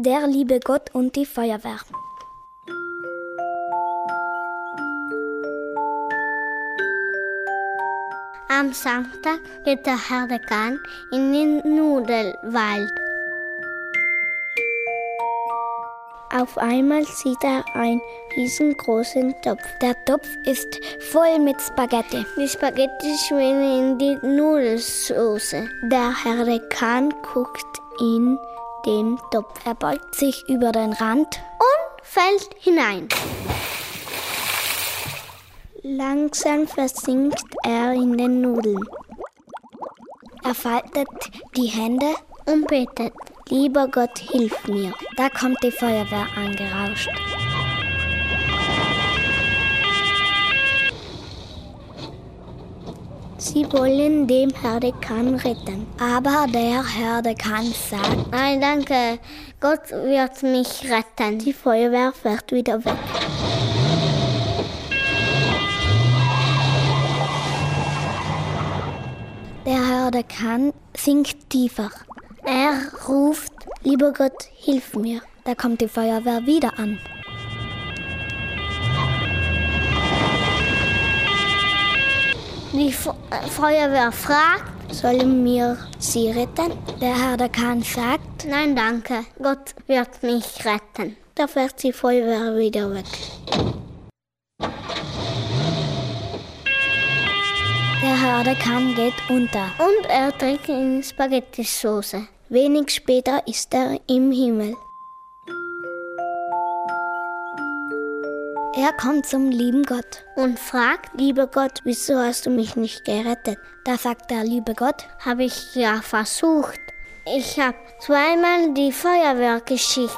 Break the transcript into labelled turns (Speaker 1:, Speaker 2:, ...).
Speaker 1: Der liebe Gott und die Feuerwehr.
Speaker 2: Am Samstag geht der Herr Dekan in den Nudelwald.
Speaker 1: Auf einmal sieht er einen riesengroßen Topf. Der Topf ist voll mit Spaghetti.
Speaker 2: Die Spaghetti schwimmen in die Nudelsoße.
Speaker 1: Der Herr Dekan guckt in den Topf. Er beugt sich über den Rand
Speaker 2: und fällt hinein.
Speaker 1: Langsam versinkt er in den Nudeln. Er faltet die Hände
Speaker 2: und betet.
Speaker 1: Lieber Gott, hilf mir. Da kommt die Feuerwehr angerauscht. Sie wollen dem Herdekan retten. Aber der Herdekan sagt,
Speaker 2: nein, danke, Gott wird mich retten.
Speaker 1: Die Feuerwehr fährt wieder weg. Der Herdekan sinkt tiefer. Er ruft, lieber Gott, hilf mir. Da kommt die Feuerwehr wieder an.
Speaker 2: Die Feuerwehr fragt,
Speaker 1: sollen wir sie retten? Der Herr Dekan sagt,
Speaker 2: nein danke, Gott wird mich retten.
Speaker 1: Da fährt die Feuerwehr wieder weg. Der Herr Dekan geht unter.
Speaker 2: Und er trinkt in Spaghetti-Soße.
Speaker 1: Wenig später ist er im Himmel. Er kommt zum lieben Gott
Speaker 2: und fragt,
Speaker 1: lieber Gott, wieso hast du mich nicht gerettet? Da sagt der liebe Gott,
Speaker 2: habe ich ja versucht. Ich habe zweimal die Feuerwehr geschickt.